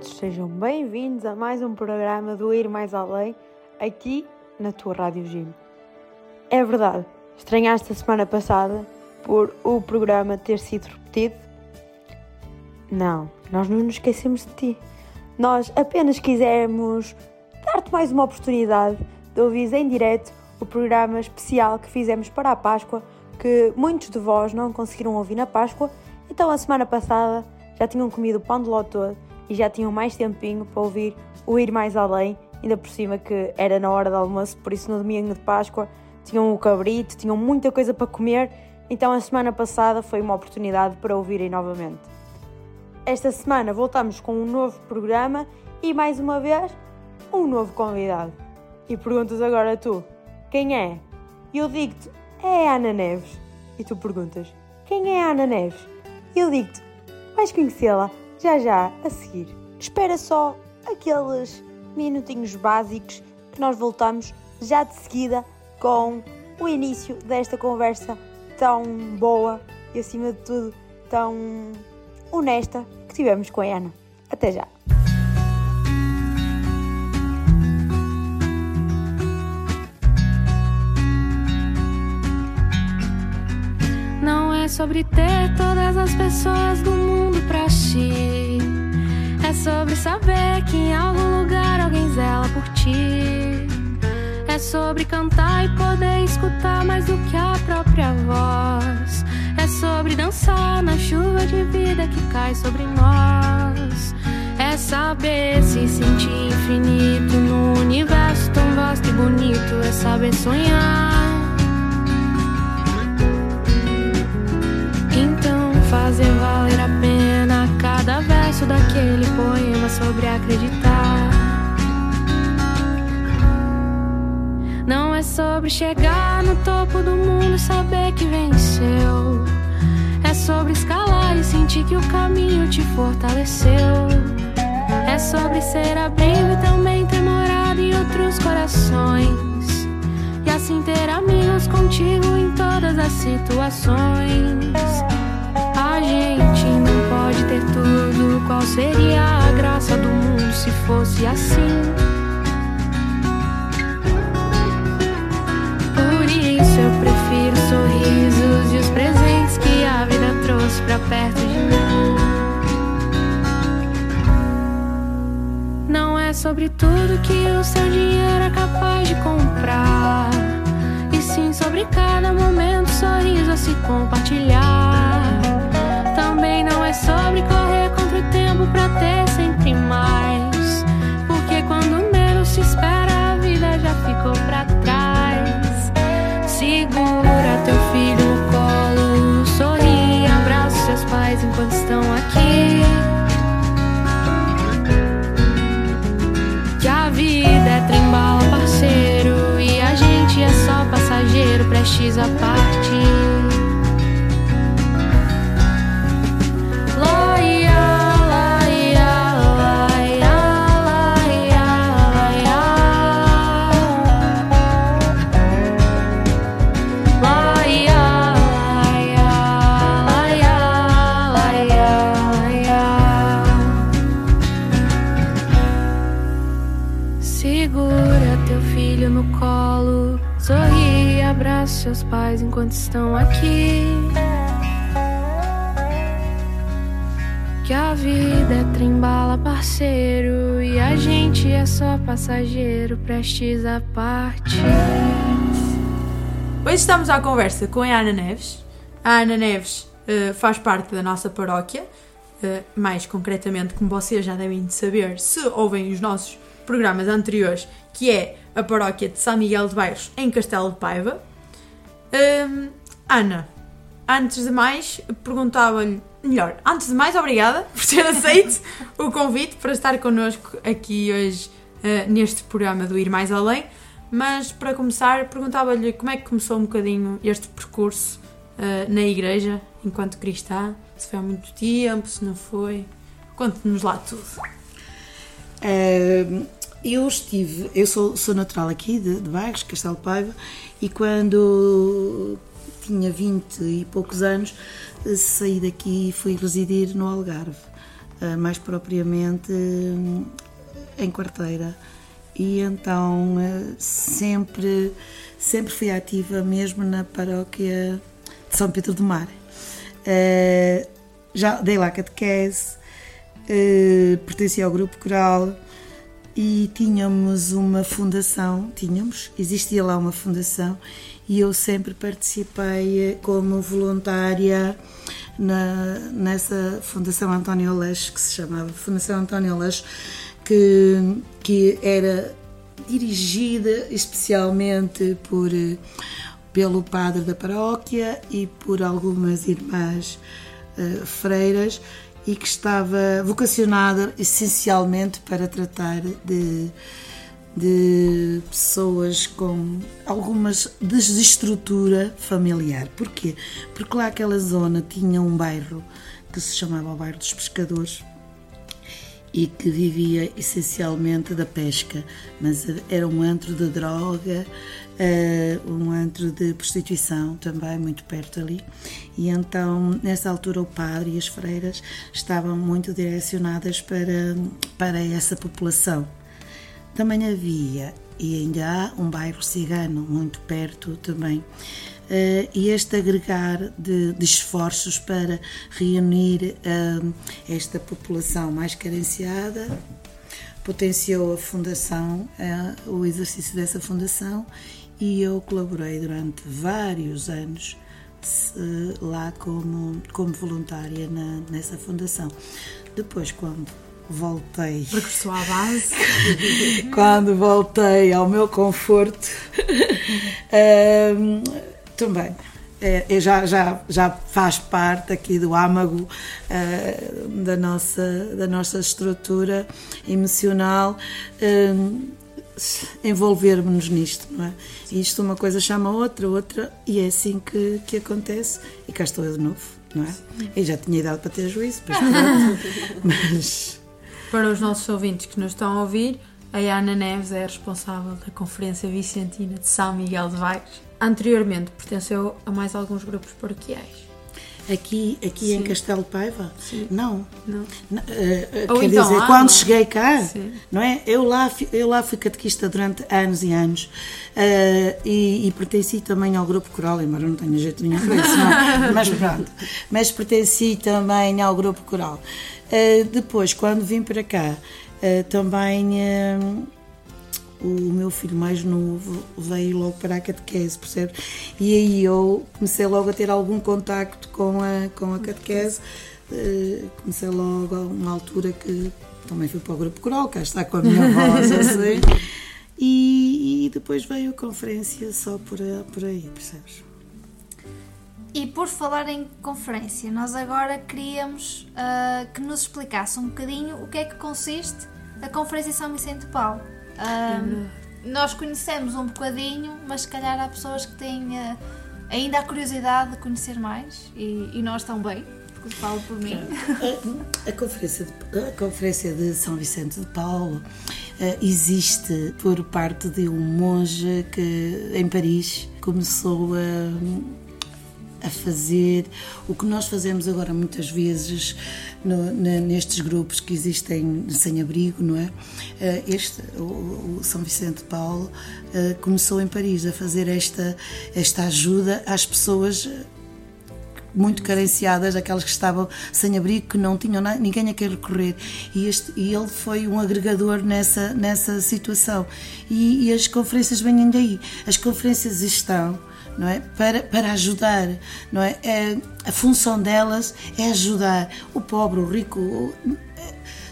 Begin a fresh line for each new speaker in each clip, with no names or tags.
todos, sejam bem-vindos a mais um programa do Ir Mais Além, aqui na tua Rádio Gym. É verdade, estranhaste a semana passada por o programa ter sido repetido? Não, nós não nos esquecemos de ti. Nós apenas quisemos dar-te mais uma oportunidade de ouvir em direto o programa especial que fizemos para a Páscoa, que muitos de vós não conseguiram ouvir na Páscoa, então a semana passada já tinham comido o pão de ló todo e já tinham mais tempinho para ouvir o Ir Mais Além, ainda por cima que era na hora do almoço, por isso no domingo de Páscoa tinham o cabrito, tinham muita coisa para comer, então a semana passada foi uma oportunidade para ouvirem novamente. Esta semana voltamos com um novo programa e mais uma vez um novo convidado. E perguntas agora tu, quem é? Eu digo-te, é Ana Neves. E tu perguntas, quem é Ana Neves? Eu digo-te, vais conhecê-la já já a seguir. Espera só aqueles minutinhos básicos que nós voltamos já de seguida com o início desta conversa tão boa e acima de tudo tão honesta que tivemos com a Ana. Até já!
Sobre ter todas as pessoas do mundo pra ti. É sobre saber que em algum lugar alguém zela por ti. É sobre cantar e poder escutar mais do que a própria voz. É sobre dançar na chuva de vida que cai sobre nós. É saber se sentir infinito no universo tão vasto e bonito. É saber sonhar. Fazer valer a pena cada verso daquele poema sobre acreditar. Não é sobre chegar no topo do mundo e saber que venceu. É sobre escalar e sentir que o caminho te fortaleceu. É sobre ser abrigo e também ter morado em outros corações. E assim ter amigos contigo em todas as situações. Gente não pode ter tudo. Qual seria a graça do mundo se fosse assim? Por isso eu prefiro os sorrisos e os presentes que a vida trouxe pra perto de mim. Não é sobre tudo que o seu dinheiro é capaz de comprar. E sim sobre cada momento, sorriso a se compartilhar. Também não é sobre correr contra o tempo pra ter sempre mais. Porque quando menos se espera, a vida já ficou pra trás. Segura teu filho no colo, sorri, abraça seus pais enquanto estão aqui. Que a vida é trembala, parceiro, e a gente é só passageiro, prestes a partir. Pais enquanto estão aqui. Que a vida é trembala, parceiro, e a gente é só passageiro, prestes a partir.
Hoje estamos à conversa com a Ana Neves. A Ana Neves eh, faz parte da nossa paróquia, eh, mais concretamente, como vocês já devem de saber, se ouvem os nossos programas anteriores, que é a paróquia de São Miguel de Bairros, em Castelo de Paiva. Hum, Ana, antes de mais, perguntava-lhe, melhor, antes de mais, obrigada por ter aceito o convite para estar connosco aqui hoje eh, neste programa do Ir Mais Além. Mas para começar, perguntava-lhe como é que começou um bocadinho este percurso eh, na igreja enquanto cristã, se foi há muito tempo, se não foi. Conte-nos lá tudo.
Eh, eu estive, eu sou, sou natural aqui de, de Bairros, Castelo Paiva, e quando tinha 20 e poucos anos, eh, saí daqui e fui residir no Algarve. uh, mais propriamente uh, em quarteira. E então uh, sempre, sempre fui ativa mesmo na paróquia de São Pedro do Mar. já dei lá catequese, pertencia ao grupo coral e tínhamos uma fundação, tínhamos, existia lá uma fundação e eu sempre participei como voluntária na, nessa Fundação António Leix, que se chamava Fundação António Leix, que, que era dirigida especialmente por, pelo padre da paróquia e por algumas irmãs uh, freiras e que estava vocacionada essencialmente para tratar de de pessoas com algumas desestrutura familiar. Porquê? Porque lá aquela zona tinha um bairro que se chamava o bairro dos pescadores e que vivia essencialmente da pesca, mas era um antro de droga, eh, um antro de prostituição também, muito perto ali. E então, nessa altura, o padre e as freiras estavam muito direcionadas para, para essa população também havia e ainda há um bairro cigano muito perto também. Uh, e este agregar de, de, esforços para reunir uh, esta população mais carenciada potenciou a fundação, uh, o exercício dessa fundação e eu colaborei durante vários anos lá como, como voluntária na, nessa fundação. Depois, quando voltei.
Regressou à base.
Quando voltei ao meu conforto, um, também. É, já, já, já faz parte aqui do âmago uh, da, nossa, da nossa estrutura emocional um, envolvermos-nos nisto, não é? Isto uma coisa chama outra, outra, e é assim que, que acontece, e cá estou eu de novo, não é? E já tinha idade para ter juízo, mas
para os nossos ouvintes que nos estão a ouvir, a Ana Neves é responsável da Conferência Vicentina de São Miguel de Vagos. Anteriormente pertenceu a mais alguns grupos paroquiais.
Aqui, aqui em Castelo Paiva?
Sim.
Não.
não.
Uh, quer então, dizer, quando não. cheguei cá, Sim. não é? Eu lá, eu lá fui catequista durante anos e anos uh, e, e, pertenci também ao grupo coral, embora não tenha jeito nenhum para isso, não. mas pronto. Mas pertenci também ao grupo coral. Uh, depois, quando vim para cá, uh, também uh, o meu filho mais novo veio logo para a catequese, percebe? E aí eu comecei logo a ter algum contacto com a, com a catequese. comecei logo a uma altura que também fui para o grupo coral, cá está com a minha voz assim. E, e depois veio a conferência só por, por aí, percebes?
E por falar em conferência, nós agora queríamos uh, que nos explicasse um bocadinho o que é que consiste a Conferência São Vicente de Paulo. Uh, nós conhecemos um bocadinho, mas se calhar há pessoas que têm uh, ainda a curiosidade de conhecer mais e, e nós também, porque falo por mim.
A, a, conferência de, a Conferência de São Vicente de Paulo existe por parte de um monge que em Paris começou a a fazer o que nós fazemos agora muitas vezes no, nestes grupos que existem sem abrigo, não é? Eh, este, o, o São Vicente Paulo, eh, começou em Paris a fazer esta, esta ajuda às pessoas muito carenciadas, aquelas que estavam sem abrigo, que não tinham ninguém a quem recorrer. E, este, e ele foi um agregador nessa, nessa situação. E, e as conferências vêm daí. As conferências estão não é? Para, para ajudar, não é? é? A função delas é ajudar o pobre, o rico.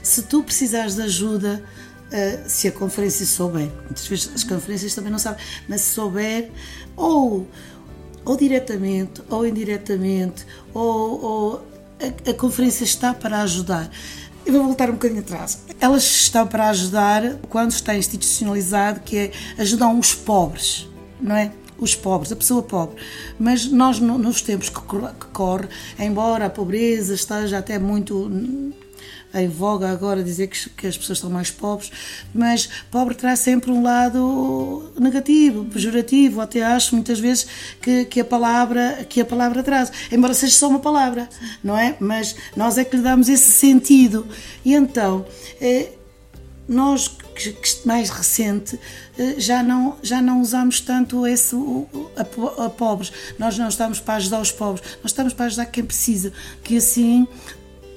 Se tu precisares de ajuda, eh, se a conferência souber, muitas vezes as conferências também não sabem, mas se souber, ou, ou diretamente, ou indiretamente, ou, ou a, a conferência está para ajudar. Eu vou voltar um bocadinho atrás. Elas estão para ajudar quando está institucionalizado, que é ajudar os pobres, não é? Os pobres, a pessoa pobre. Mas nós, nos tempos que corre, embora a pobreza esteja até muito em voga agora dizer que, as pessoas estão mais pobres, mas pobre traz sempre um lado negativo, pejorativo, até acho muitas vezes que, que, a, palavra, que a palavra traz, embora seja só uma palavra, não é? Mas nós é que lhe damos esse sentido. E então, eh, nós que, mais recente eh, já não já não usamos tanto esse a, a, pobres. Nós não estamos para ajudar os pobres. Nós estamos para ajudar quem precisa que assim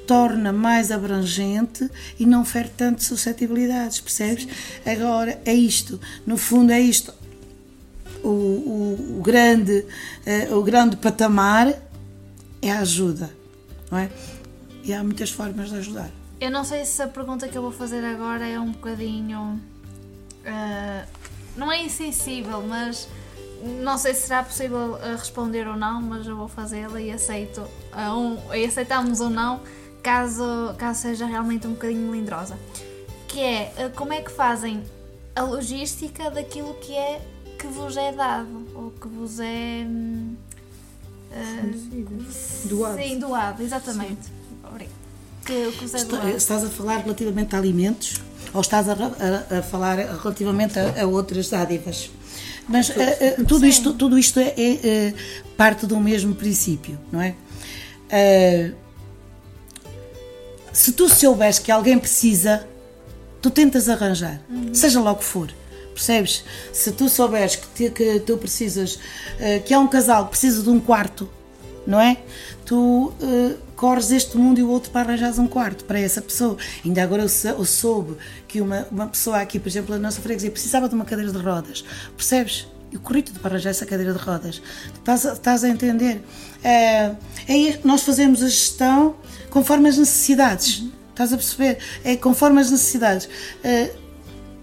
torna mais abrangente e não fere tanto suscetibilidades percebes? Agora é isto. No fundo é isto. O, o, o grande uh, o grande patamar é a ajuda não é? E há muitas formas de ajudar
eu não sei se a pergunta que eu vou fazer agora é um bocadinho. Uh, não é insensível, mas não sei se será possível uh, responder ou não, mas eu vou fazê-la e aceito. Uh, um, e aceitamos ou não, caso, caso seja realmente um bocadinho melindrosa. Que é como é que fazem a logística daquilo que é que vos é dado ou que vos é.
doado.
Sim, doado, exatamente. Sim que, que
Está, Estás a falar relativamente a alimentos ou estás a, a, a falar relativamente a, a, outras dádivas? Mas uh, uh, tudo, isto, tudo isto é, é uh, parte do mesmo princípio, não é? se tu souberes que alguém precisa, tu tentas arranjar, uhum. seja lá o que for. Percebes? Se tu souberes que, te, que tu precisas, que há um casal que precisa de um quarto, não é? Tu corres este mundo e o outro para arranjar um quarto para essa pessoa. Ainda agora eu, soube que uma, uma pessoa aqui, por exemplo, a nossa freguesia, precisava de uma cadeira de rodas. Percebes? E corri tudo para arranjar essa cadeira de rodas. Estás, estás a entender? É, é, nós fazemos a gestão conforme as necessidades. Estás a perceber? É conforme as necessidades. É,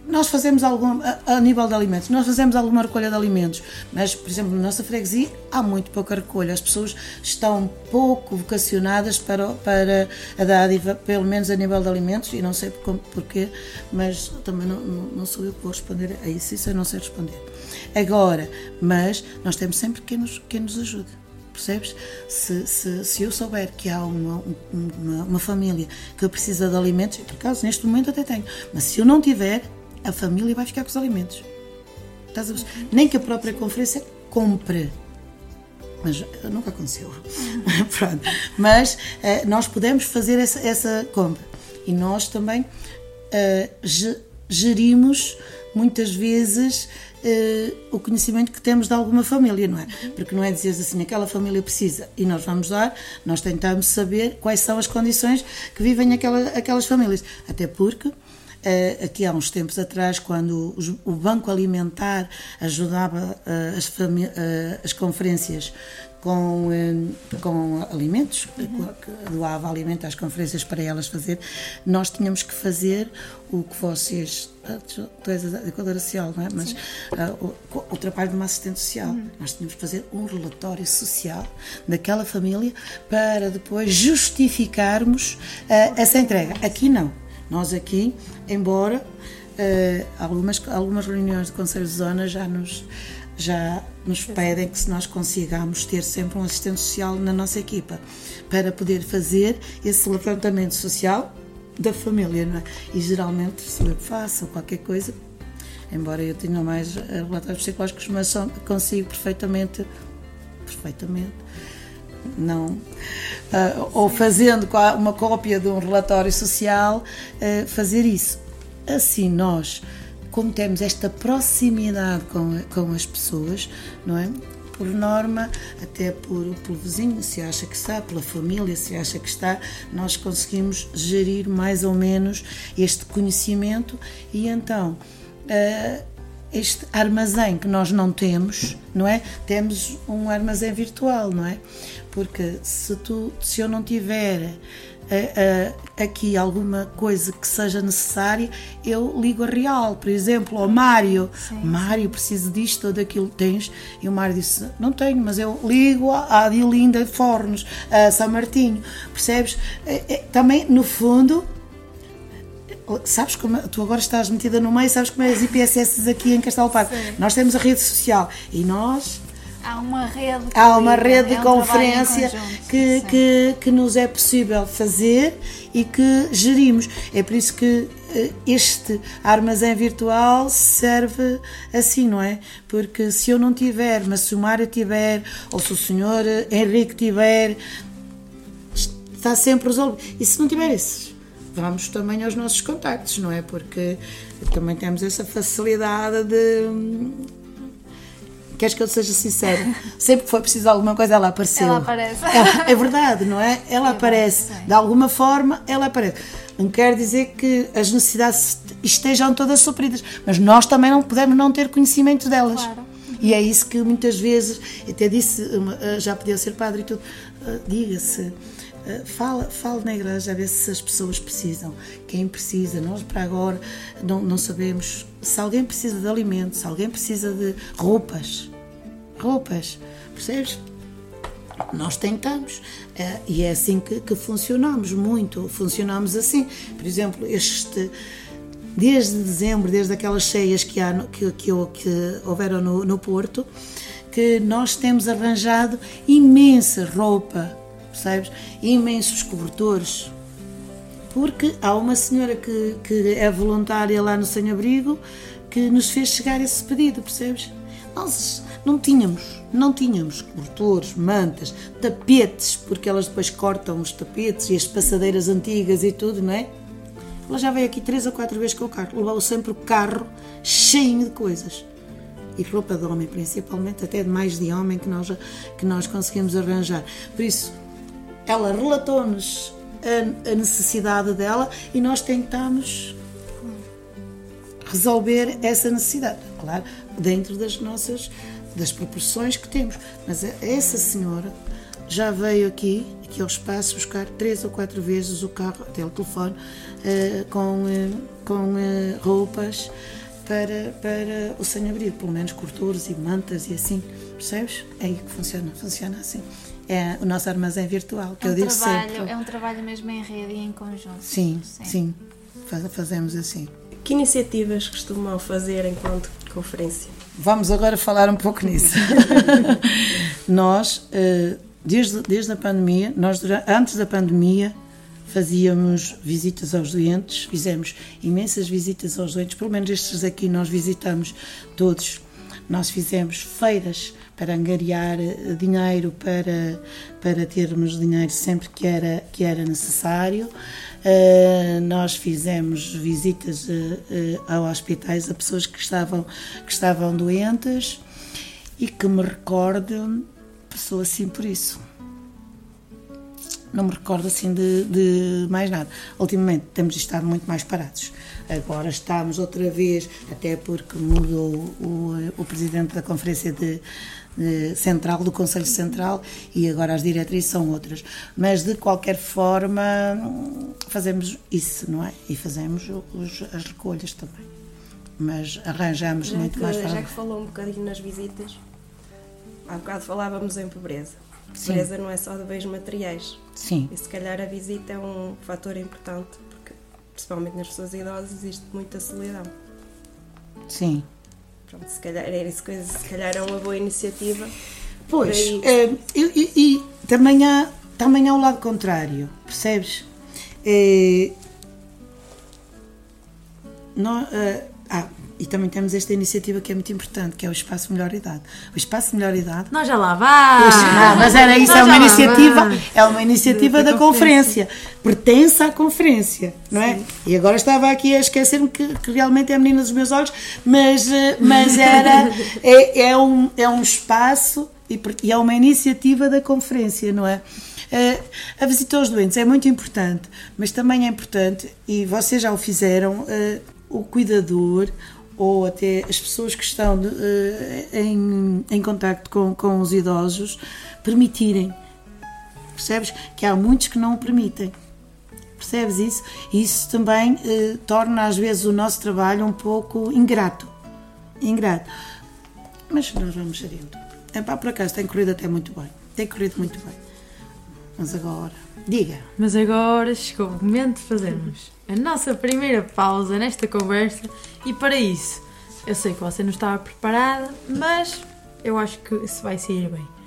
nós fazemos algum, a, a, nível de alimentos, nós fazemos alguma recolha de alimentos, mas, por exemplo, na nossa freguesia há muito pouca recolha. As pessoas estão pouco vocacionadas para, para a dádiva, pelo menos a nível de alimentos, e não sei porquê, mas também não, não sou eu que vou responder a isso, isso eu não sei responder. Agora, mas nós temos sempre quem nos, quem nos ajude percebes? Se, se, se eu souber que há uma, uma, uma, família que precisa de alimentos, por acaso neste momento até tenho, mas se eu não tiver, a família vai ficar com os alimentos. Estás a? Nem que a própria conferência compre. Mas eh, nunca aconteceu. Pronto. Mas uh, nós podemos fazer essa, essa compra. E nós também uh, gerimos muitas vezes o conhecimento que temos de alguma família, não é? Porque não é dizer assim, aquela família precisa e nós vamos dar, nós tentamos saber quais são as condições que vivem aquela, aquelas famílias. Até porque eh, aqui há uns tempos atrás, quando o Banco Alimentar ajudava eh, as, eh, as conferências com, com alimentos, uhum. doava alimento às conferências para elas fazer, nós tínhamos que fazer o que vocês. Tu és educadora social, não é? Mas uh, o, o, trabalho de uma assistente social. Uhum. Nós tínhamos que fazer um relatório social daquela família para depois justificarmos uh, essa entrega. Aqui não. Nós aqui, embora uh, algumas, algumas reuniões de Conselho de Zona já nos, já nos pedem que se nós consigamos ter sempre um assistente social na nossa equipa para poder fazer esse levantamento social da família, não é? E geralmente sou eu que faço qualquer coisa, embora eu tenha mais relatórios psicológicos, mas consigo perfeitamente, perfeitamente não uh, ou fazendo uma cópia de um relatório social, uh, fazer isso. Assim nós, como temos esta proximidade com, com as pessoas, não é? Por norma, até por, pelo vizinho, se acha que está, pela família, se acha que está, nós conseguimos gerir mais ou menos este conhecimento e então uh, este armazém que nós não temos, não é? Temos um armazém virtual, não é? porque se, tu, se eu não tiver uh, uh, aqui alguma coisa que seja necessária, eu ligo a Real, por exemplo, ao Mário. Sim. Mário, preciso disto ou daquilo. Tens? E o Mário disse: Não tenho, mas eu ligo à Adiolinda Fornos, a São Martinho. Percebes? Uh, também, no fundo, sabes como tu agora estás metida no meio, sabes como é as IPSS aqui em Castelo Parque. Nós temos a rede social e nós
Há uma rede.
há uma
liga,
rede de
é um
conferência
conjunto,
que,
sim.
que, que nos é possível fazer e que gerimos. É por isso que eh, este armazém virtual serve assim, não é? Porque se eu não tiver, mas se o Mário tiver, ou se o senhor eh, Henrique tiver, está sempre resolvido. E se não tiver esses, vamos também aos nossos contactos, não é? Porque também temos essa facilidade de. Queres que eu seja sincera? Sempre que foi preciso alguma coisa, ela apareceu.
Ela aparece.
É, é verdade, não é? Ela aparece.
sim.
De alguma forma, ela aparece. Não quer dizer que as necessidades estejam todas supridas, mas nós também não podemos não ter conhecimento delas.
Claro.
E é isso que muitas vezes, até disse, eh, já podia ser padre e tudo, eh, diga-se, fala, fala na igreja a ver se as pessoas precisam. Quem precisa, nós para agora não, não sabemos se alguém precisa de alimentos, se alguém precisa de roupas. Roupas, percebes? Nós tentamos eh, e é assim que, que funcionamos muito. Funcionamos assim. Por exemplo, este desde dezembro, desde aquelas cheias que, há, que, que, que houveram no, no Porto, que nós temos arranjado imensa roupa, percebes? Imensos cobertores. Porque há uma senhora que, que é voluntária lá no Sem Abrigo que nos fez chegar esse pedido, percebes? Nós não tínhamos, não tínhamos cobertores, mantas, tapetes, porque elas depois cortam os tapetes e as passadeiras antigas e tudo, não é? Ela já veio aqui três ou quatro vezes com o carro, levou sempre o carro cheio de coisas. E roupa de homem, principalmente, até de mais de homem que nós, que nós conseguimos arranjar. Por isso, ela relatou-nos a, a necessidade dela e nós tentamos resolver essa necessidade. Claro, dentro das nossas das proporções que temos. Mas essa senhora já veio aqui, aqui ao espaço, buscar três ou quatro vezes o carro, até o telefone, eh, com, eh, com eh, roupas para, para o sem-abrigo, pelo menos cobertores e mantas e assim, percebes? É aí que funciona, funciona assim. É o nosso armazém virtual, que
É
eu
um,
digo
trabalho,
sempre.
é um trabalho mesmo em rede e em conjunto.
Sim, sim, faz- fazemos assim.
Que iniciativas costumam fazer enquanto conferência?
Vamos agora falar um pouco nisso. nós, eh, desde, desde a pandemia, nós dura- antes da pandemia fazíamos visitas aos doentes, fizemos imensas visitas aos doentes, pelo menos estes aqui nós visitamos todos. Nós fizemos feiras para angariar eh, dinheiro para, para termos dinheiro sempre que era, que era necessário. Eh, nós fizemos visitas eh, a hospitais a pessoas que estavam, que estavam doentes e que me recordo, passou assim por isso. Não me recordo assim de, de mais nada. Ultimamente temos estado muito mais parados. Agora estamos outra vez, até porque mudou o, o presidente da Conferência de, de Central, do Conselho Central, e agora as diretrizes são outras. Mas de qualquer forma fazemos isso, não é? E fazemos os, as recolhas também. Mas arranjamos
Já
muito
que,
mais
já que falou um bocadinho nas visitas, há bocado falávamos em pobreza.
Sim.
Pobreza não é só de bens materiais.
Sim,
E se calhar a visita é um fator importante, principalmente nas pessoas idosas existe muita solidão.
sim.
Pronto, se calhar era isso se calhar é uma boa iniciativa.
Pois, eh, e, e- e também, há, também há o lado contrário, percebes? Eh, nó- eh, ah, e também temos esta iniciativa que é muito importante, que é o Espaço Melhor Idade. O Espaço Melhor Idade
Nós já lá vamos!
ah, mas era isso,
Nós
é uma iniciativa,
vamos.
é uma iniciativa da, conferência. pertence à conferência, não é? E agora estava aqui a esquecer-me que, que realmente é a menina dos meus olhos, mas, eh, mas era, é, é, um, é um espaço e, e é uma iniciativa da conferência, não é? Eh, a visita aos doentes é muito importante, mas também é importante, e vocês já o fizeram, eh, o cuidador ou até as pessoas que estão eh, em, em contacto com, com os idosos permitirem. Percebes? Que há muitos que não o permitem. Percebes isso? Isso também eh, torna às vezes o nosso trabalho um pouco ingrato. Ingrato. Mas nós vamos gerindo. É pá, por acaso tem corrido até muito bem. Tem corrido muito bem. Mas agora, diga.
Mas agora chegou o momento de fazermos a nossa primeira pausa nesta conversa e para isso, eu sei que você não estava preparada, mas eu acho que se vai sair bem.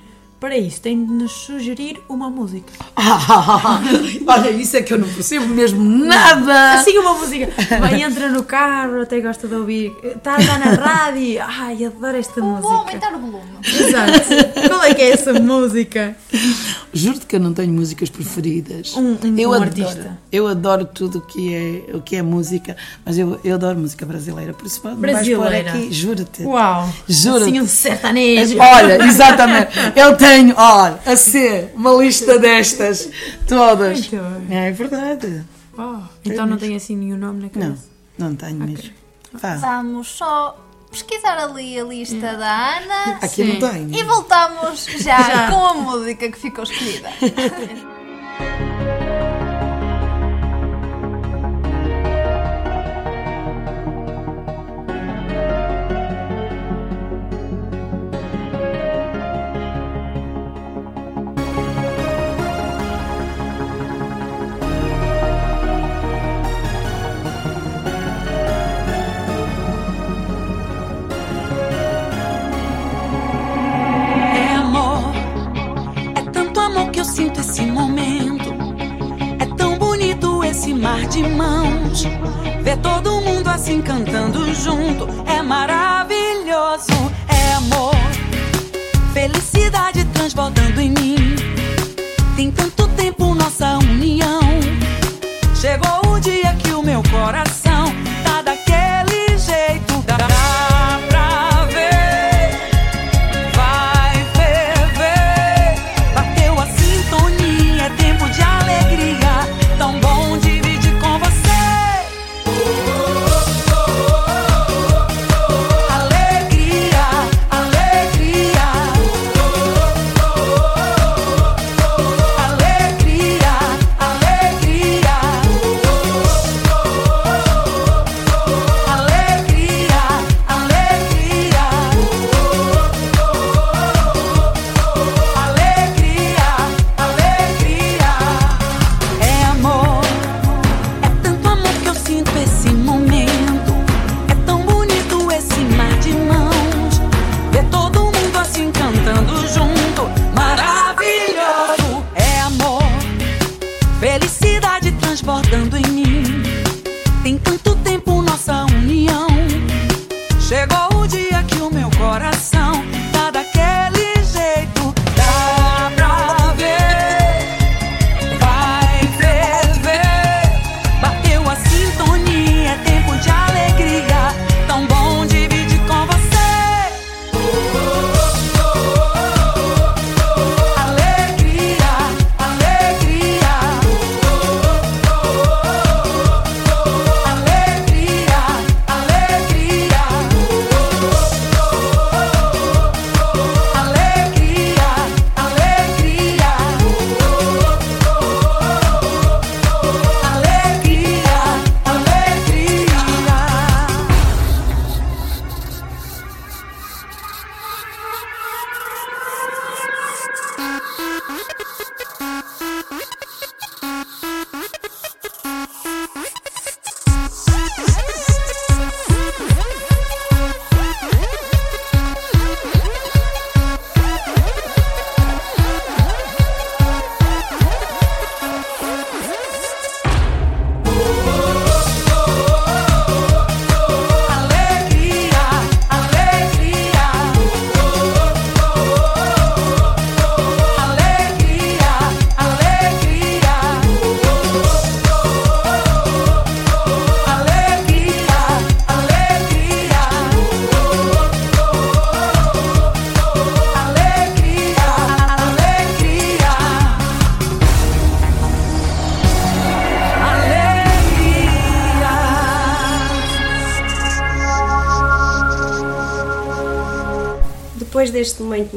Para isso, tem de nos sugerir uma música.
Olha, isso é que eu não percebo mesmo nada.
Assim uma música. Vai, entra no carro, até gosta de ouvir. Está a dar na rádio. Ai, adoro esta
Vou
música.
aumentar o volume.
Exato. Qual é que é essa música?
Juro-te que eu não tenho músicas preferidas.
Um- um
eu
bom
adoro,
artista.
Eu adoro tudo o que é, o que é música, mas eu, eu adoro música brasileira, por isso vais pôr
Brasileira.
aqui, juro-te.
Uau.
Juro-te.
Assim um sertanejo.
Olha, exatamente. Eu tenho, olha, a ser uma lista destas todas.
Muito bem.
É verdade.
Oh, então não tem assim nenhum nome na
Não,
cabeça?
não tenho mesmo. Vá.
Vamos só pesquisar ali a lista da Ana
Aqui
Sim.
não tenho.
e voltamos já,
Já.
com a música que ficou escolhida.
esse mar de mãos. Ver todo mundo assim cantando junto é maravilhoso. É amor, felicidade transbordando em mim. Tem tanto tempo nossa união. Chegou o dia que o meu coração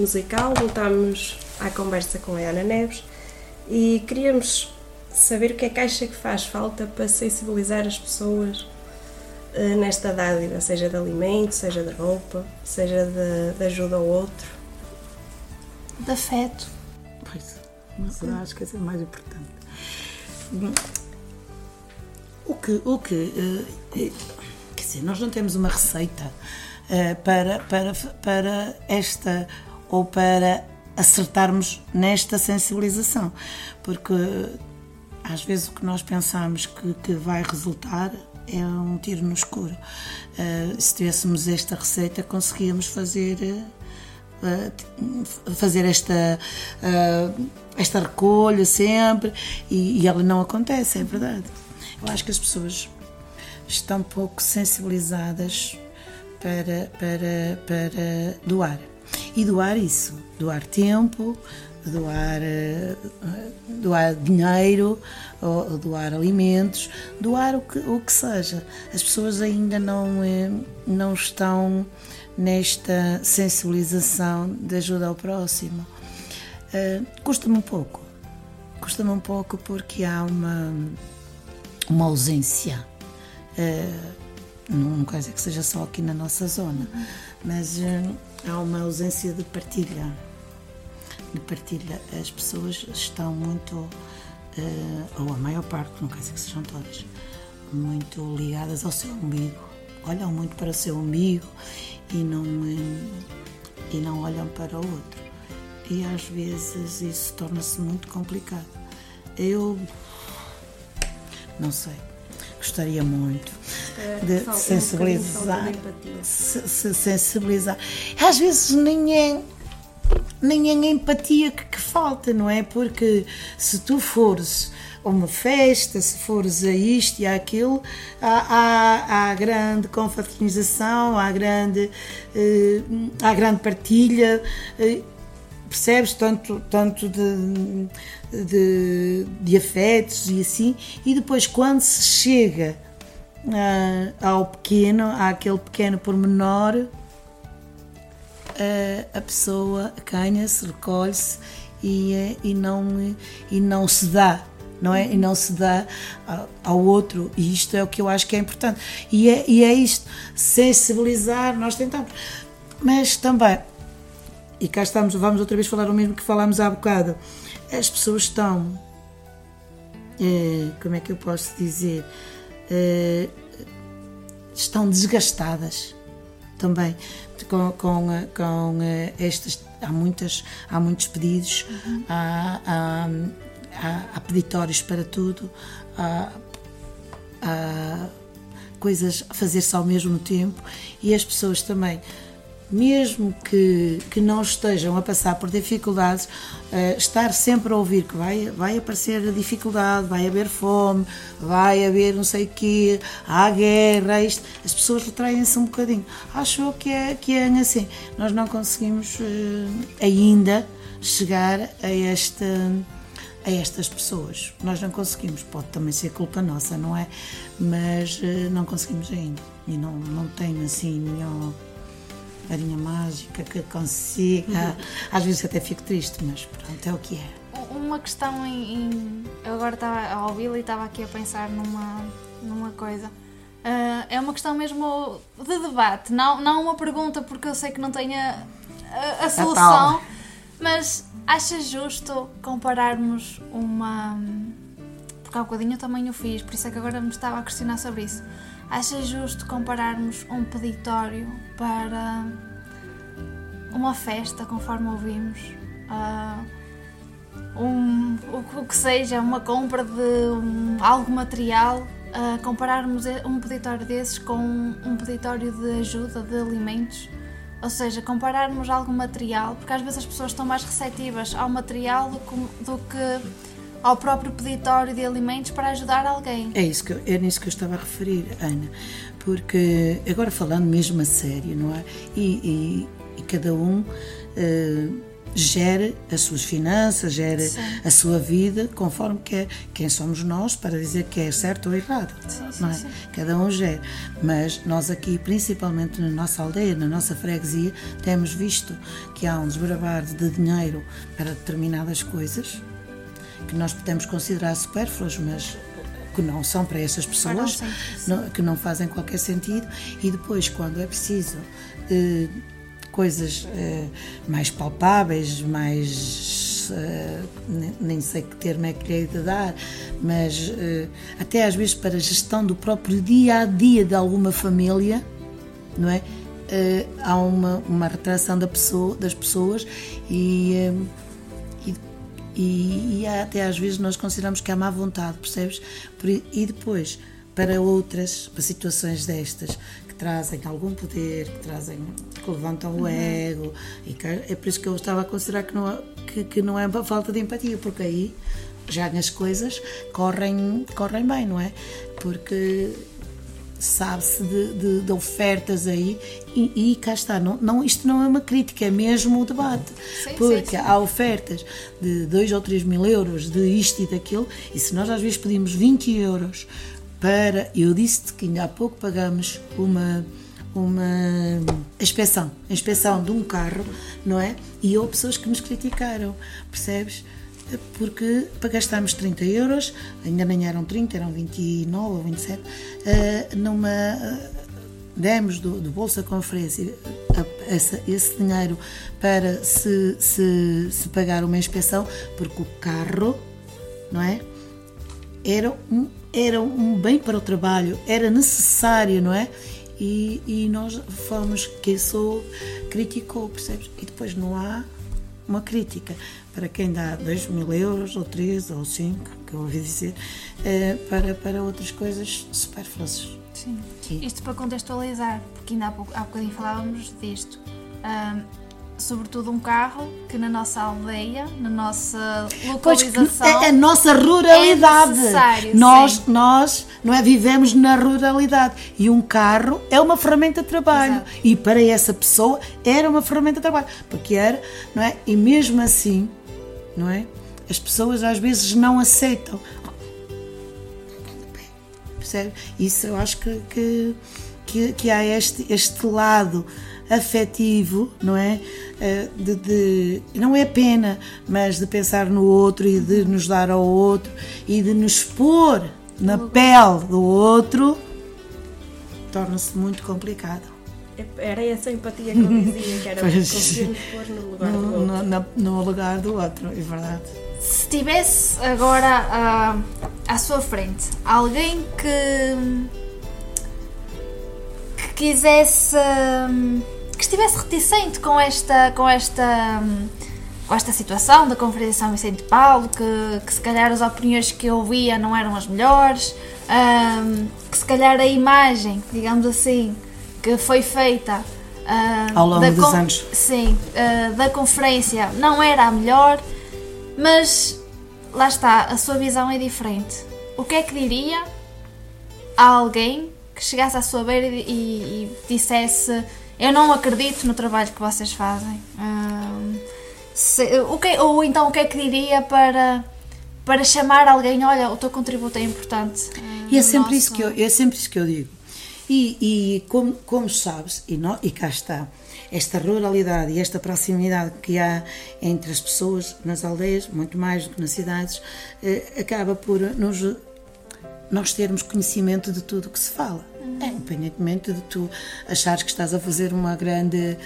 musical, voltamos à conversa com a Ana Neves e queríamos saber o que é que acha que faz falta para sensibilizar as pessoas eh, nesta dádiva, seja de alimento, seja de roupa, seja de, de ajuda ao outro.
De afeto.
Pois, mas eu acho que essa é a mais importante. Bom, O que, o que, eh, eh, quer dizer, nós não temos uma receita para, para, para esta ou para acertarmos nesta sensibilização, porque às vezes o que nós pensamos que, que vai resultar é um tiro no escuro. Uh, se tivéssemos esta receita, conseguíamos fazer. Uh, fazer esta, uh, esta recolha sempre e, e ela não acontece, é verdade. Eu acho que as pessoas estão pouco sensibilizadas para, para, para doar. E doar isso, doar tempo, doar, eh, doar dinheiro, ou doar alimentos, doar o que, o que seja. As pessoas ainda não, eh, não estão nesta sensibilização de ajuda ao próximo. Uh, Custa-me um pouco. Custa-me um pouco porque há uma, uma ausência. Não quer dizer que seja só aqui na nossa zona, mas há uma ausência de partilha de partilha. As pessoas estão muito, uh, ou a maior parte, não quer dizer que sejam todas, muito ligadas ao seu umbigo. Olham muito para o seu umbigo e não, e não olham para o outro. E às vezes isso torna-se muito complicado. Eu não sei gostaria muito de sensibilizar, se, sensibilizar. Às vezes nem é nem a empatia que, que, falta, não é? Porque se tu fores a uma festa, se fores a isto e àquilo, há, há, há grande confraternização, há grande, eh, há grande partilha, eh, percebes? Tanto, tanto de, de, de, afetos e assim, e depois quando se chega ah, ao pequeno, àquele pequeno pormenor, a, a pessoa canha-se, recolhe-se e, e, não, e não se dá. Não é? E não se dá ao outro, e isto é o que eu acho que é importante. E é, e é isto, sensibilizar, nós tentamos. Mas também, e cá estamos, vamos outra vez falar o mesmo que falámos há bocado, as pessoas estão, eh, como é que eu posso dizer, eh, estão desgastadas também com, com, com eh, estas. Há, muitas, há muitos pedidos, uhum. há, há, há, há, peditórios para tudo, há, há coisas a fazer-se ao mesmo tempo e as pessoas também mesmo que, que não estejam a passar por dificuldades, uh, estar sempre a ouvir que vai, vai aparecer dificuldade, vai haver fome, vai haver não sei o quê, há guerra, isto, as pessoas retraem-se um bocadinho. Acho que é, que é assim. Nós não conseguimos uh, ainda chegar a esta a estas pessoas. Nós não conseguimos, pode também ser culpa nossa, não é? Mas uh, não conseguimos ainda. E não, não tenho assim nenhum varinha mágica que consiga. Às vezes até fico triste, mas pronto, é o que é.
Uma questão em. em eu agora estava a ouvi-la e estava aqui a pensar numa, numa coisa. Uh, é uma questão mesmo de debate, não, não uma pergunta, porque eu sei que não tenho a, a, a solução, mas acha justo compararmos uma. Porque há um bocadinho eu também o fiz, por isso é que agora me estava a questionar sobre isso Acha justo compararmos um peditório para uma festa, conforme ouvimos? Uh, um, o, que seja, uma compra de um, algo material, uh, compararmos um peditório desses com um peditório de ajuda de alimentos? Ou seja, compararmos algo material, porque às vezes as pessoas estão mais receptivas ao material do que, do que ao próprio peditório de alimentos para ajudar alguém.
É, isso que, é nisso que eu estava a referir, Ana, porque agora falando mesmo a sério, não é? E, e, e cada um uh, gere as suas finanças, gere sim. a sua vida conforme quer. Quem somos nós para dizer que é certo ou errado, sim, sim, não é? Cada um gere. Mas nós aqui, principalmente na nossa aldeia, na nossa freguesia, temos visto que há um desbravar de dinheiro para determinadas coisas que nós podemos considerar supérfluos, mas que não são para essas pessoas, não, que não fazem qualquer sentido, e depois, quando é preciso eh, coisas eh, mais palpáveis, mais. eh, nem- sei que termo é que lhe hei de dar, mas eh, até às vezes para a gestão do próprio dia a dia de alguma família, não é? Eh, há uma, uma retração da pessoa, das pessoas e, e, e há até às vezes nós consideramos que há má vontade, percebes? E depois, para outras, para situações destas, que trazem algum poder, que trazem, que levantam o ego, e que é por isso que eu estava a considerar que não, é- que, que não é uma falta de empatia, porque aí já as coisas correm, correm bem, não é? Porque sabe-se de, de- de ofertas aí e, e cá está, não, não, isto não é uma crítica, é mesmo o debate,
Sim,
porque
sim, sim.
há ofertas de 2 ou 3 mil euros de isto e daquilo, e se nós às vezes pedimos 20 euros para, eu disse-te que ainda há pouco pagamos uma uma inspeção, inspeção de um carro, não é? E houve pessoas que nos criticaram, percebes? Porque para gastarmos 30 euros, ainda nem eram 30, eram 29 ou 27, eh, numa. eh, demos do, do bolso da conferência a- esse dinheiro para se, se, se pagar uma inspeção, porque o carro, não é? era um, era um bem para o trabalho, era necessário, não é? E, e nós fomos, quem sou, criticou, percebes? E depois não há uma crítica para quem dá 2 mil euros, ou 3, ou 5, que eu ouvi dizer, eh, para, para outras coisas supérfluas.
Sim.
Sim.
Isto para contextualizar, porque ainda há, pouco, há bocadinho falávamos disto. Sobretudo um carro que na nossa aldeia, na nossa
Pois
localização.
é a nossa ruralidade.
é necessário,
nós,
sim.
nós não é, vivemos na ruralidade e um carro é uma ferramenta de trabalho
Exato.
e para essa pessoa era uma ferramenta de trabalho porque era, não é? E mesmo assim, não é? As pessoas às vezes não aceitam. Percebe? Isso eu acho que, que, que, que há este, este lado afetivo, não é? Eh, De, de- não é pena, mas de pensar no outro e de nos dar ao outro e de nos pôr na pele do outro, torna-se muito complicado.
Era essa empatia que eu dizia, que era
Pois.
conseguirmos pôr no lugar do
No,
outro.
no, no lugar do outro, é verdade.
Se tivesse agora ah, à sua frente alguém que, que quisesse hum, que estivesse reticente com esta com esta hum, com esta situação da Conferência São Vicente de Paulo, que, que se calhar as opiniões que eu ouvia não eram as melhores, hum, que se calhar a imagem, digamos assim, que foi feita hum,
Ao longo dos anos.
Sim, ah, da conferência não era a melhor, mas lá está, a sua visão é diferente. O que é que diria a alguém que chegasse à sua beira e, e- e dissesse eu não acredito no trabalho que vocês fazem? Hum, se- o que, ou então o que é que diria para, para chamar alguém, olha, o teu contributo é importante.
E é sempre, isso que eu, é sempre isso que eu digo. E, e como, como sabes, e, nó- e cá está, esta ruralidade e esta proximidade que há entre as pessoas nas aldeias, muito mais do que nas cidades, eh, acaba por nos, nós termos conhecimento de tudo o que se fala. É, independentemente de tu achares que estás a fazer uma grande,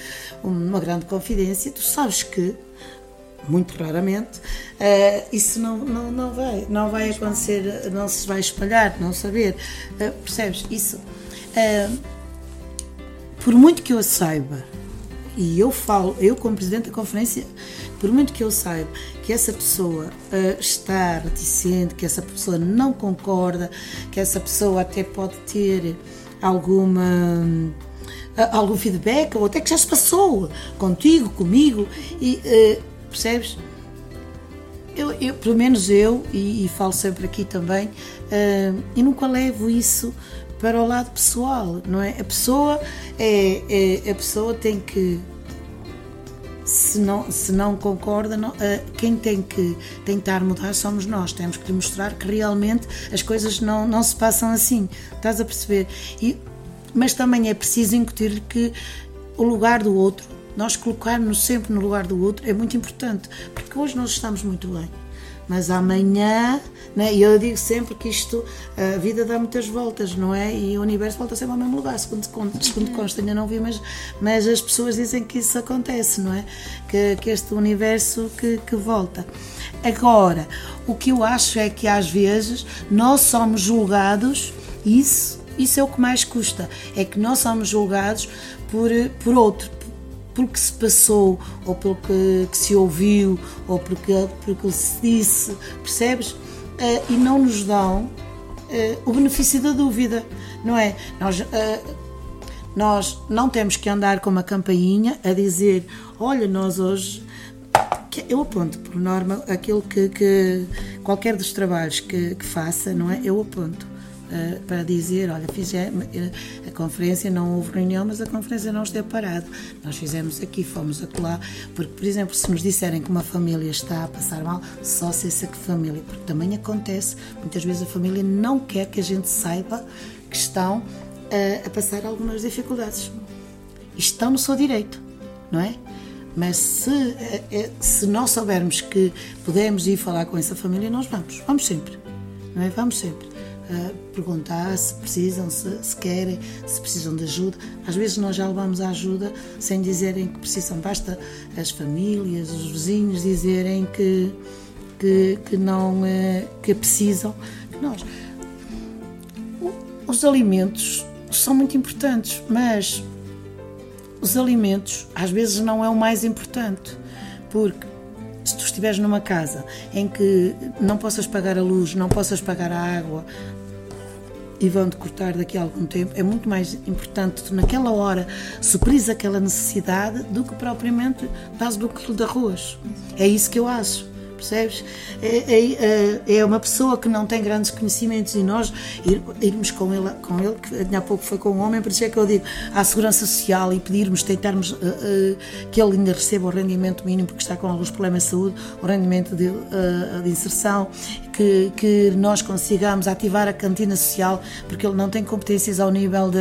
uma grande confidência, tu sabes que muito raramente, eh, isso não, não, não vai, não vai acontecer, não se vai espalhar, não saber, eh, percebes? Isso, eh, por muito que eu saiba, e eu falo, eu como Presidente da Conferência, por muito que eu saiba que essa pessoa eh, está reticente, que essa pessoa não concorda, que essa pessoa até pode ter alguma a- algum feedback, ou até que já se passou contigo, comigo, e eh, percebes? Eu, eu, pelo menos eu, e, e falo sempre aqui também, eu nunca levo isso para o lado pessoal, não é? A pessoa, é, é- a pessoa tem que, se não, se não concorda, não- eh, quem tem que tentar mudar somos nós. Temos que lhe mostrar que realmente as coisas não, não se passam assim. Estás a perceber? E, mas também é preciso incutir que o lugar do outro, nós colocarmos sempre no lugar do outro, é muito importante. Porque hoje nós estamos muito bem. Mas amanhã, né? e eu digo sempre que isto, a vida dá muitas voltas, não é? E o universo volta sempre ao mesmo lugar, segundo, segundo consta, ainda não vi, mas, mas as pessoas dizem que isso acontece, não é? Que, que este universo que, que volta. Agora, o que eu acho é que às vezes nós somos julgados, isso, isso é o que mais custa, é que nós somos julgados por, por outro, pelo que se passou, ou pelo que, que se ouviu, ou pelo que, pelo que se disse, percebes? Uh, e não nos dão uh, o benefício da dúvida, não é? Nós, uh, nós não temos que andar com uma campainha a dizer: olha, nós hoje. Eu aponto, por norma, aquilo que, que qualquer dos trabalhos que, que faça, não é? Eu aponto uh, para dizer, olha, fizemos, eh, a conferência não houve reunião, mas a conferência não esteve parada. Nós fizemos aqui, fomos acolá, porque, por exemplo, se nos disserem que uma família está a passar mal, só se essa família, porque também acontece, muitas vezes a família não quer que a gente saiba que estão uh, a passar algumas dificuldades. Estão no seu direito, não é? Mas se, se nós soubermos que podemos ir falar com essa família, nós vamos. Vamos sempre. Não é? Vamos sempre perguntar se precisam, se, se, querem, se precisam de ajuda. Às vezes nós já levamos a ajuda sem dizerem que precisam, basta as famílias, os vizinhos dizerem que, que, que não eh, que precisam. nós. Os alimentos são muito importantes, mas os alimentos às vezes não é o mais importante, porque se tu estiveres numa casa em que não possas pagar a luz, não possas pagar a água, e vão-te cortar daqui a algum tempo, é muito mais importante tu naquela hora supris aquela necessidade do que propriamente dás o quilo de arroz. É isso que eu acho percebes? É, é, é, é, uma pessoa que não tem grandes conhecimentos e nós ir, irmos com ele, com ele, que há pouco foi com um homem, por isso é que eu digo, à segurança social e pedirmos, tentarmos uh, uh, que ele ainda receba o rendimento mínimo, porque está com alguns problemas de saúde, o rendimento de, uh, de inserção, que, que nós consigamos ativar a cantina social, porque ele não tem competências ao nível de,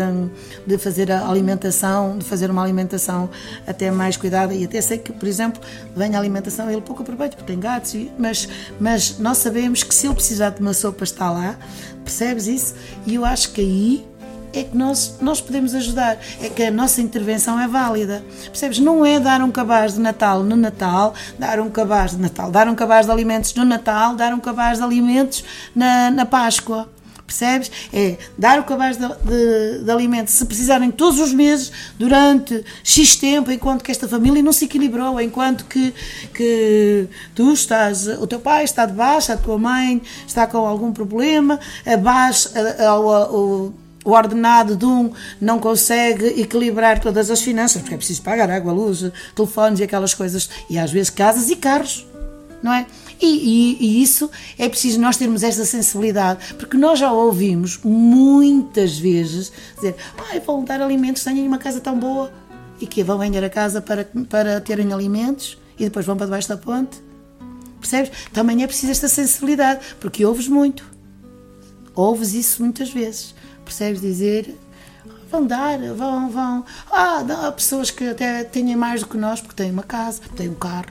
de fazer a alimentação, de fazer uma alimentação até mais cuidada, e até sei que, por exemplo, vem a alimentação, ele pouco aproveita, porque tem gatos, mas, mas nós sabemos que se ele precisar de uma sopa está lá, percebes isso? E eu acho que aí é que nós, nós podemos ajudar, é que a nossa intervenção é válida. Percebes? Não é dar um cabaz de Natal no Natal, dar um cabaz de Natal, dar um cabaz de alimentos no Natal, dar um cabaz de alimentos na, na Páscoa percebes? É dar o cabaz de, de, de alimentos se precisarem todos os meses durante X tempo, enquanto que esta família não se equilibrou, enquanto que, que tu estás, o teu pai está de baixa, a tua mãe está com algum problema, a baixa, a, a, a, o ordenado de um não consegue equilibrar todas as finanças, porque é preciso pagar água, luz, telefones e aquelas coisas, e às vezes casas e carros, não é? E, e, e, isso é preciso nós termos essa sensibilidade, porque nós já ouvimos muitas vezes dizer: ah, vão dar alimentos, têm uma casa tão boa, e que vão vender a casa para, para terem alimentos e depois vão para debaixo da ponte. Percebes? Também é preciso esta sensibilidade, porque ouves muito. Ouves isso muitas vezes. Percebes dizer vão dar, vão, vão. Ah, há pessoas que até têm mais do que nós porque têm uma casa, têm um carro.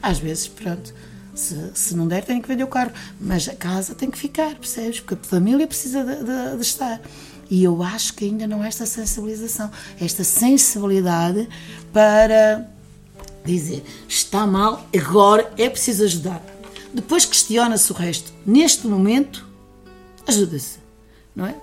Às vezes, pronto, se, se não der, tem que vender o carro. Mas a casa tem que ficar, percebes? Porque a família precisa de, de, de estar. E eu acho que ainda não há esta sensibilização, esta sensibilidade para dizer está mal, agora é preciso ajudar. Depois questiona-se o resto. Neste momento, ajuda-se, não é?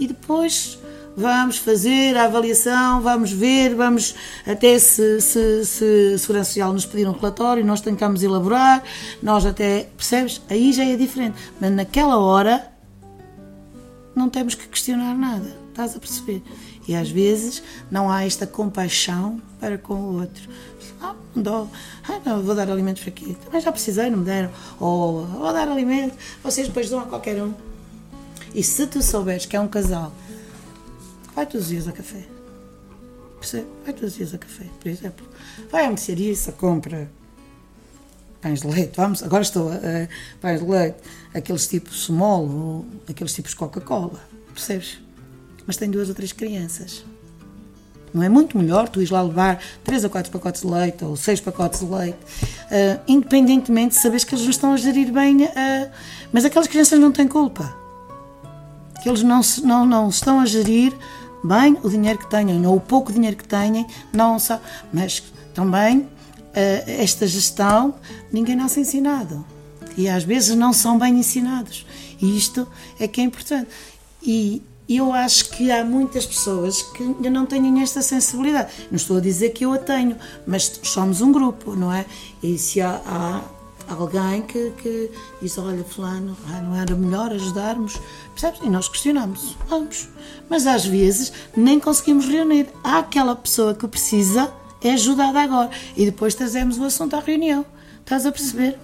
E depois vamos fazer a avaliação, vamos ver, vamos até se, se, se a Segurança Social nos pedir um relatório, nós tentamos elaborar, nós até, percebes? Aí já é diferente. Mas naquela hora não temos que questionar nada, estás a perceber? E às vezes não há esta compaixão para com o outro. Ah, não dou. Ah, não, vou dar alimentos para aqui. Também já precisei, não me deram. Ou vou dar alimento, vocês depois dão a qualquer um. E se tu souberes que é um casal vai todos os dias a café. Percebe? Vai todos os dias a café, por exemplo. Vai à mercearia e compra pães de leite. Vamos, agora estou a, a pães de leite, aqueles tipos small ou aqueles tipos Coca-Cola. Percebes? Mas tem duas ou três crianças. Não é muito melhor tu ires lá levar 3 a 4 pacotes de leite ou 6 pacotes de leite, uh, independentemente de saberes que eles não estão a gerir bem, uh, mas aquelas crianças não têm culpa. Que eles não, se, não, não estão a gerir bem o dinheiro que têm, ou o pouco dinheiro que têm, não só. Mas também uh, esta gestão ninguém nasce ensinado. E às vezes não são bem ensinados. E isto é que é importante. E eu acho que há muitas pessoas que ainda não têm esta sensibilidade. Não estou a dizer que eu a tenho, mas somos um grupo, não é? E se há, há alguém que, que diz: Olha, Fulano, ah, não era melhor ajudarmos? Percebes? E nós questionamos, vamos. Mas às vezes nem conseguimos reunir. Há aquela pessoa que precisa, é ajudada agora. E depois trazemos o assunto à reunião. Estás a perceber?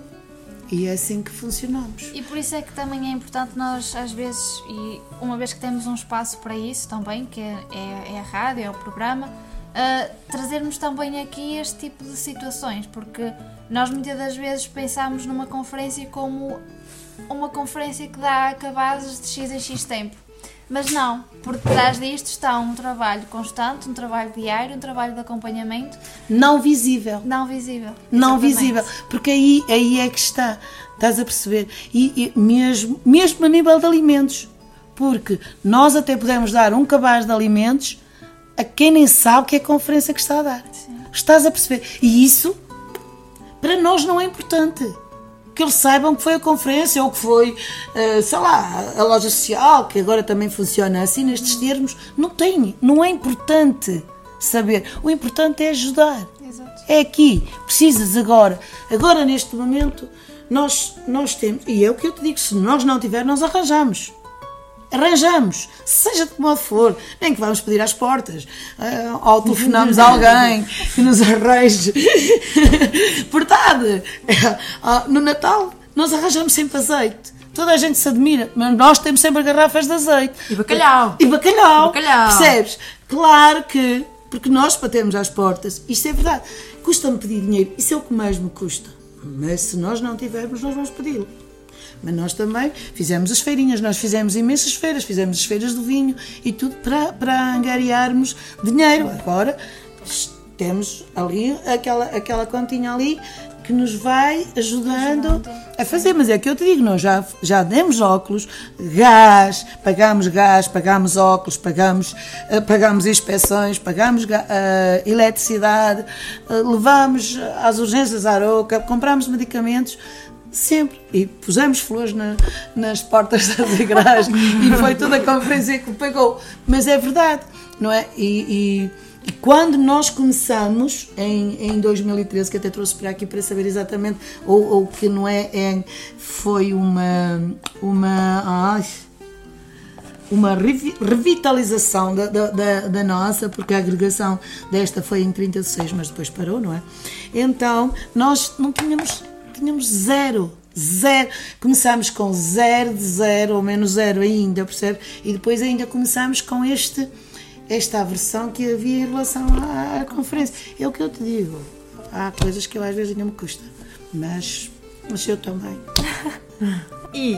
E é assim que funcionamos.
E por isso é que também é importante nós, às vezes, e uma vez que temos um espaço para isso também, que é, é, é a rádio, é o programa, uh, trazermos também aqui este tipo de situações, porque nós muitas das vezes pensamos numa conferência como uma conferência que dá acabados de X em X tempo. Mas não, por trás disto está um trabalho constante, um trabalho diário, um trabalho de acompanhamento.
Não visível.
Não visível.
Não
exatamente.
visível. Porque aí, aí é que está. Estás a perceber? E, e mesmo, mesmo a nível de alimentos. Porque nós até podemos dar um cabaz de alimentos a quem nem sabe que é a conferência que está a dar.
Sim.
Estás a perceber? E isso, para nós, não é importante que eles saibam que foi a conferência ou que foi, uh, sei lá, a loja social, que agora também funciona assim nestes termos. Não tem, não é importante saber. O importante é ajudar.
Exato.
É aqui, precisas agora. Agora, neste momento, nós, nós temos, e é o que eu te digo, se nós não tivermos, nós arranjamos. Arranjamos, seja de que modo for, nem que vamos pedir às portas, uh, ou telefonamos a alguém que nos arranje. Verdade! Uh, no Natal, nós arranjamos sempre azeite. Toda a gente se admira, mas nós temos sempre garrafas de azeite.
E bacalhau.
E bacalhau.
Bacalhau.
Percebes? Claro que, porque nós batemos às portas, isto é verdade. Custa-me pedir dinheiro, isso é o que mais me custa. Mas se nós não tivermos, nós vamos pedi-lo. Mas nós também fizemos as feirinhas, nós fizemos imensas feiras, fizemos as feiras do vinho e tudo para, para angariarmos dinheiro. Agora temos ali aquela, aquela continha ali que nos vai ajudando a fazer. Mas é que eu te digo, nós já, já demos óculos, gás, pagamos gás, pagamos óculos, pagamos, uh, pagamos inspeções, pagamos uh, eletricidade, uh, levamos às urgências à Aroca, compramos medicamentos sempre. E pusemos flores na, nas portas das igrejas e foi toda a conferência que pagou. Mas é verdade, não é? E, e, e, quando nós começamos, em, em 2013, que até trouxe para aqui para saber exatamente, ou, ou que não é, é foi uma. uma ai, uma revitalização da, da, da, nossa, porque a agregação desta foi em 36, mas depois parou, não é? Então, nós não tínhamos tínhamos zero. Zero. Começámos com zero de zero, ou menos zero ainda, percebe? E depois ainda começámos com este, esta aversão que havia em relação à, à conferência. É o que eu te digo. Há coisas que eu às vezes ainda me custa, mas, mas eu também.
e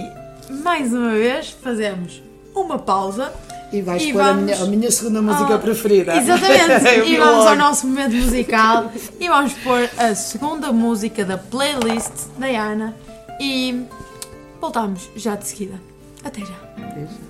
mais uma vez fazemos uma pausa.
E vais e pôr vamos... a, minha, a minha segunda música ah, preferida.
Exatamente. e vamos ao nosso momento musical e vamos pôr a segunda música da playlist da Ana. E voltamos já de seguida. Até já.
Até já.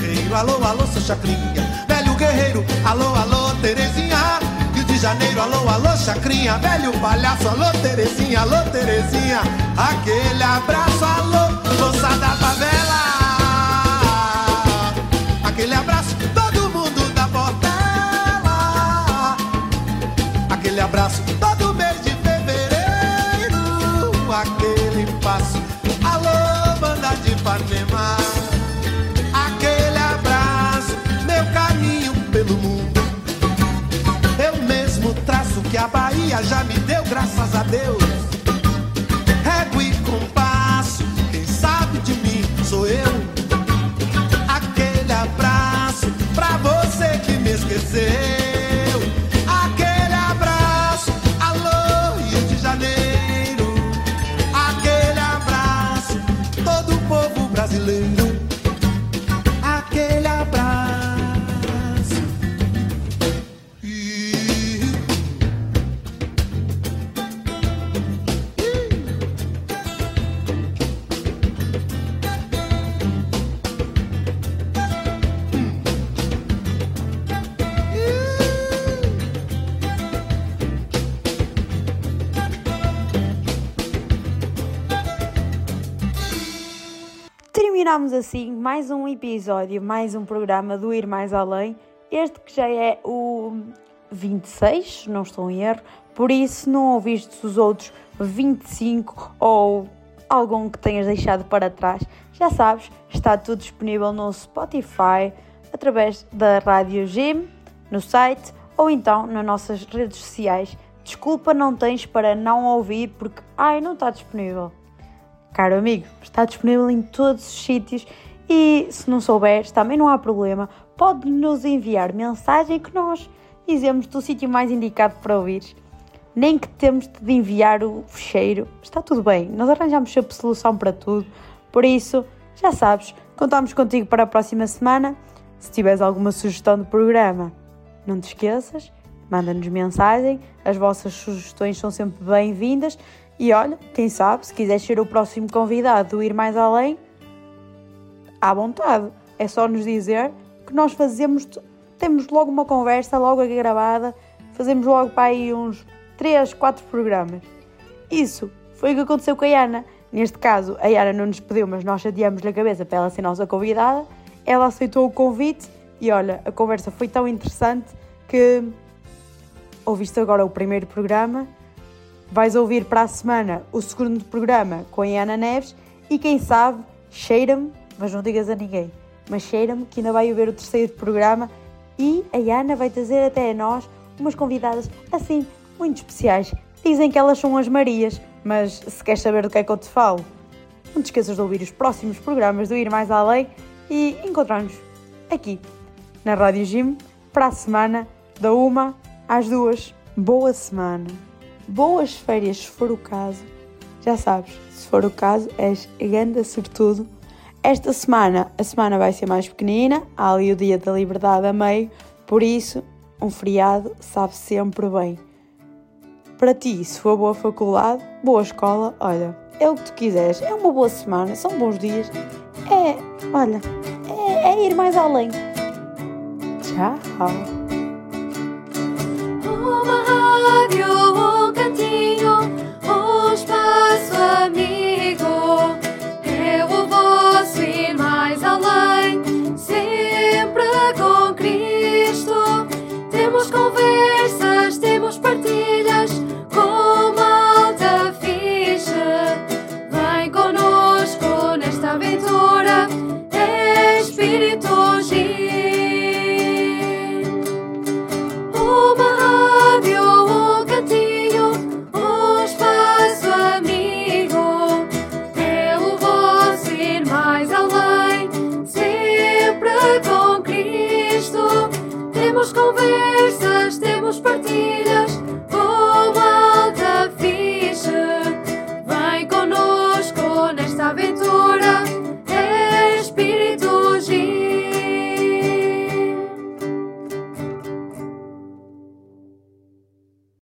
Terreiro. Alô, alô, seu Chacrinha, velho guerreiro. Alô, alô, Terezinha. Rio de Janeiro, alô, alô, Chacrinha, velho palhaço. Alô, Terezinha, alô, Terezinha. Aquele abraço, alô, moça da favela. Aquele abraço, todo mundo da portela. Aquele abraço todo mês de fevereiro. Aquele passo, alô, banda de Ipanema. Que a Bahia já me deu, graças a Deus.
Terminamos assim mais um episódio, mais um programa do Ir Mais Além. Este que já é o 26, se não estou em erro. Por isso, não ouviste os outros 25 ou algum que tenhas deixado para trás, já sabes, está tudo disponível no Spotify, através da Rádio Gym, no site ou então nas nossas redes sociais. Desculpa, não tens para não ouvir porque, ai, não está disponível. Caro amigo, está disponível em todos os sítios e se não souberes, também não há problema, pode nos enviar mensagem que nós dizemos do sítio mais indicado para ouvir. Nem que temos de enviar o fecheiro, está tudo bem, nós arranjamos sempre solução para tudo. Por isso, já sabes, contamos contigo para a próxima semana. Se tiveres alguma sugestão de programa, não te esqueças, manda-nos mensagem, as vossas sugestões são sempre bem-vindas. E olha, quem sabe, se quiseres ser o próximo convidado do Ir Mais Além, à vontade. É só nos dizer que nós fazemos, temos logo uma conversa, logo aqui gravada, fazemos logo para aí uns 3, 4 programas. Isso foi o que aconteceu com a Ana. Neste caso, a Ana não nos pediu, mas nós chateamos-lhe a cabeça para ela ser nossa convidada. Ela aceitou o convite e olha, a conversa foi tão interessante que ouviste agora o primeiro programa, vais ouvir para a semana o segundo programa com a Ana Neves e quem sabe, cheira-me, mas não digas a ninguém, mas cheira-me que ainda vai haver o terceiro programa e a Ana vai trazer até a nós umas convidadas assim muito especiais. Dizem que elas são as Marias, mas se queres saber do que é que eu te falo, não te esqueças de ouvir os próximos programas do Ir Mais Além e encontramos aqui na Rádio Gym para a semana da uma às duas. Boa semana, boas férias se for o caso Já sabes, se for o caso, és grande sortudo. Esta semana, a semana vai ser mais pequenina, há ali o dia da liberdade a meio, por isso, um feriado sabe sempre bem. Para ti, se for boa faculdade, boa escola, olha, é o que tu quiseres, é uma boa semana, são bons dias, é, olha, é, é ir mais além. Tchau!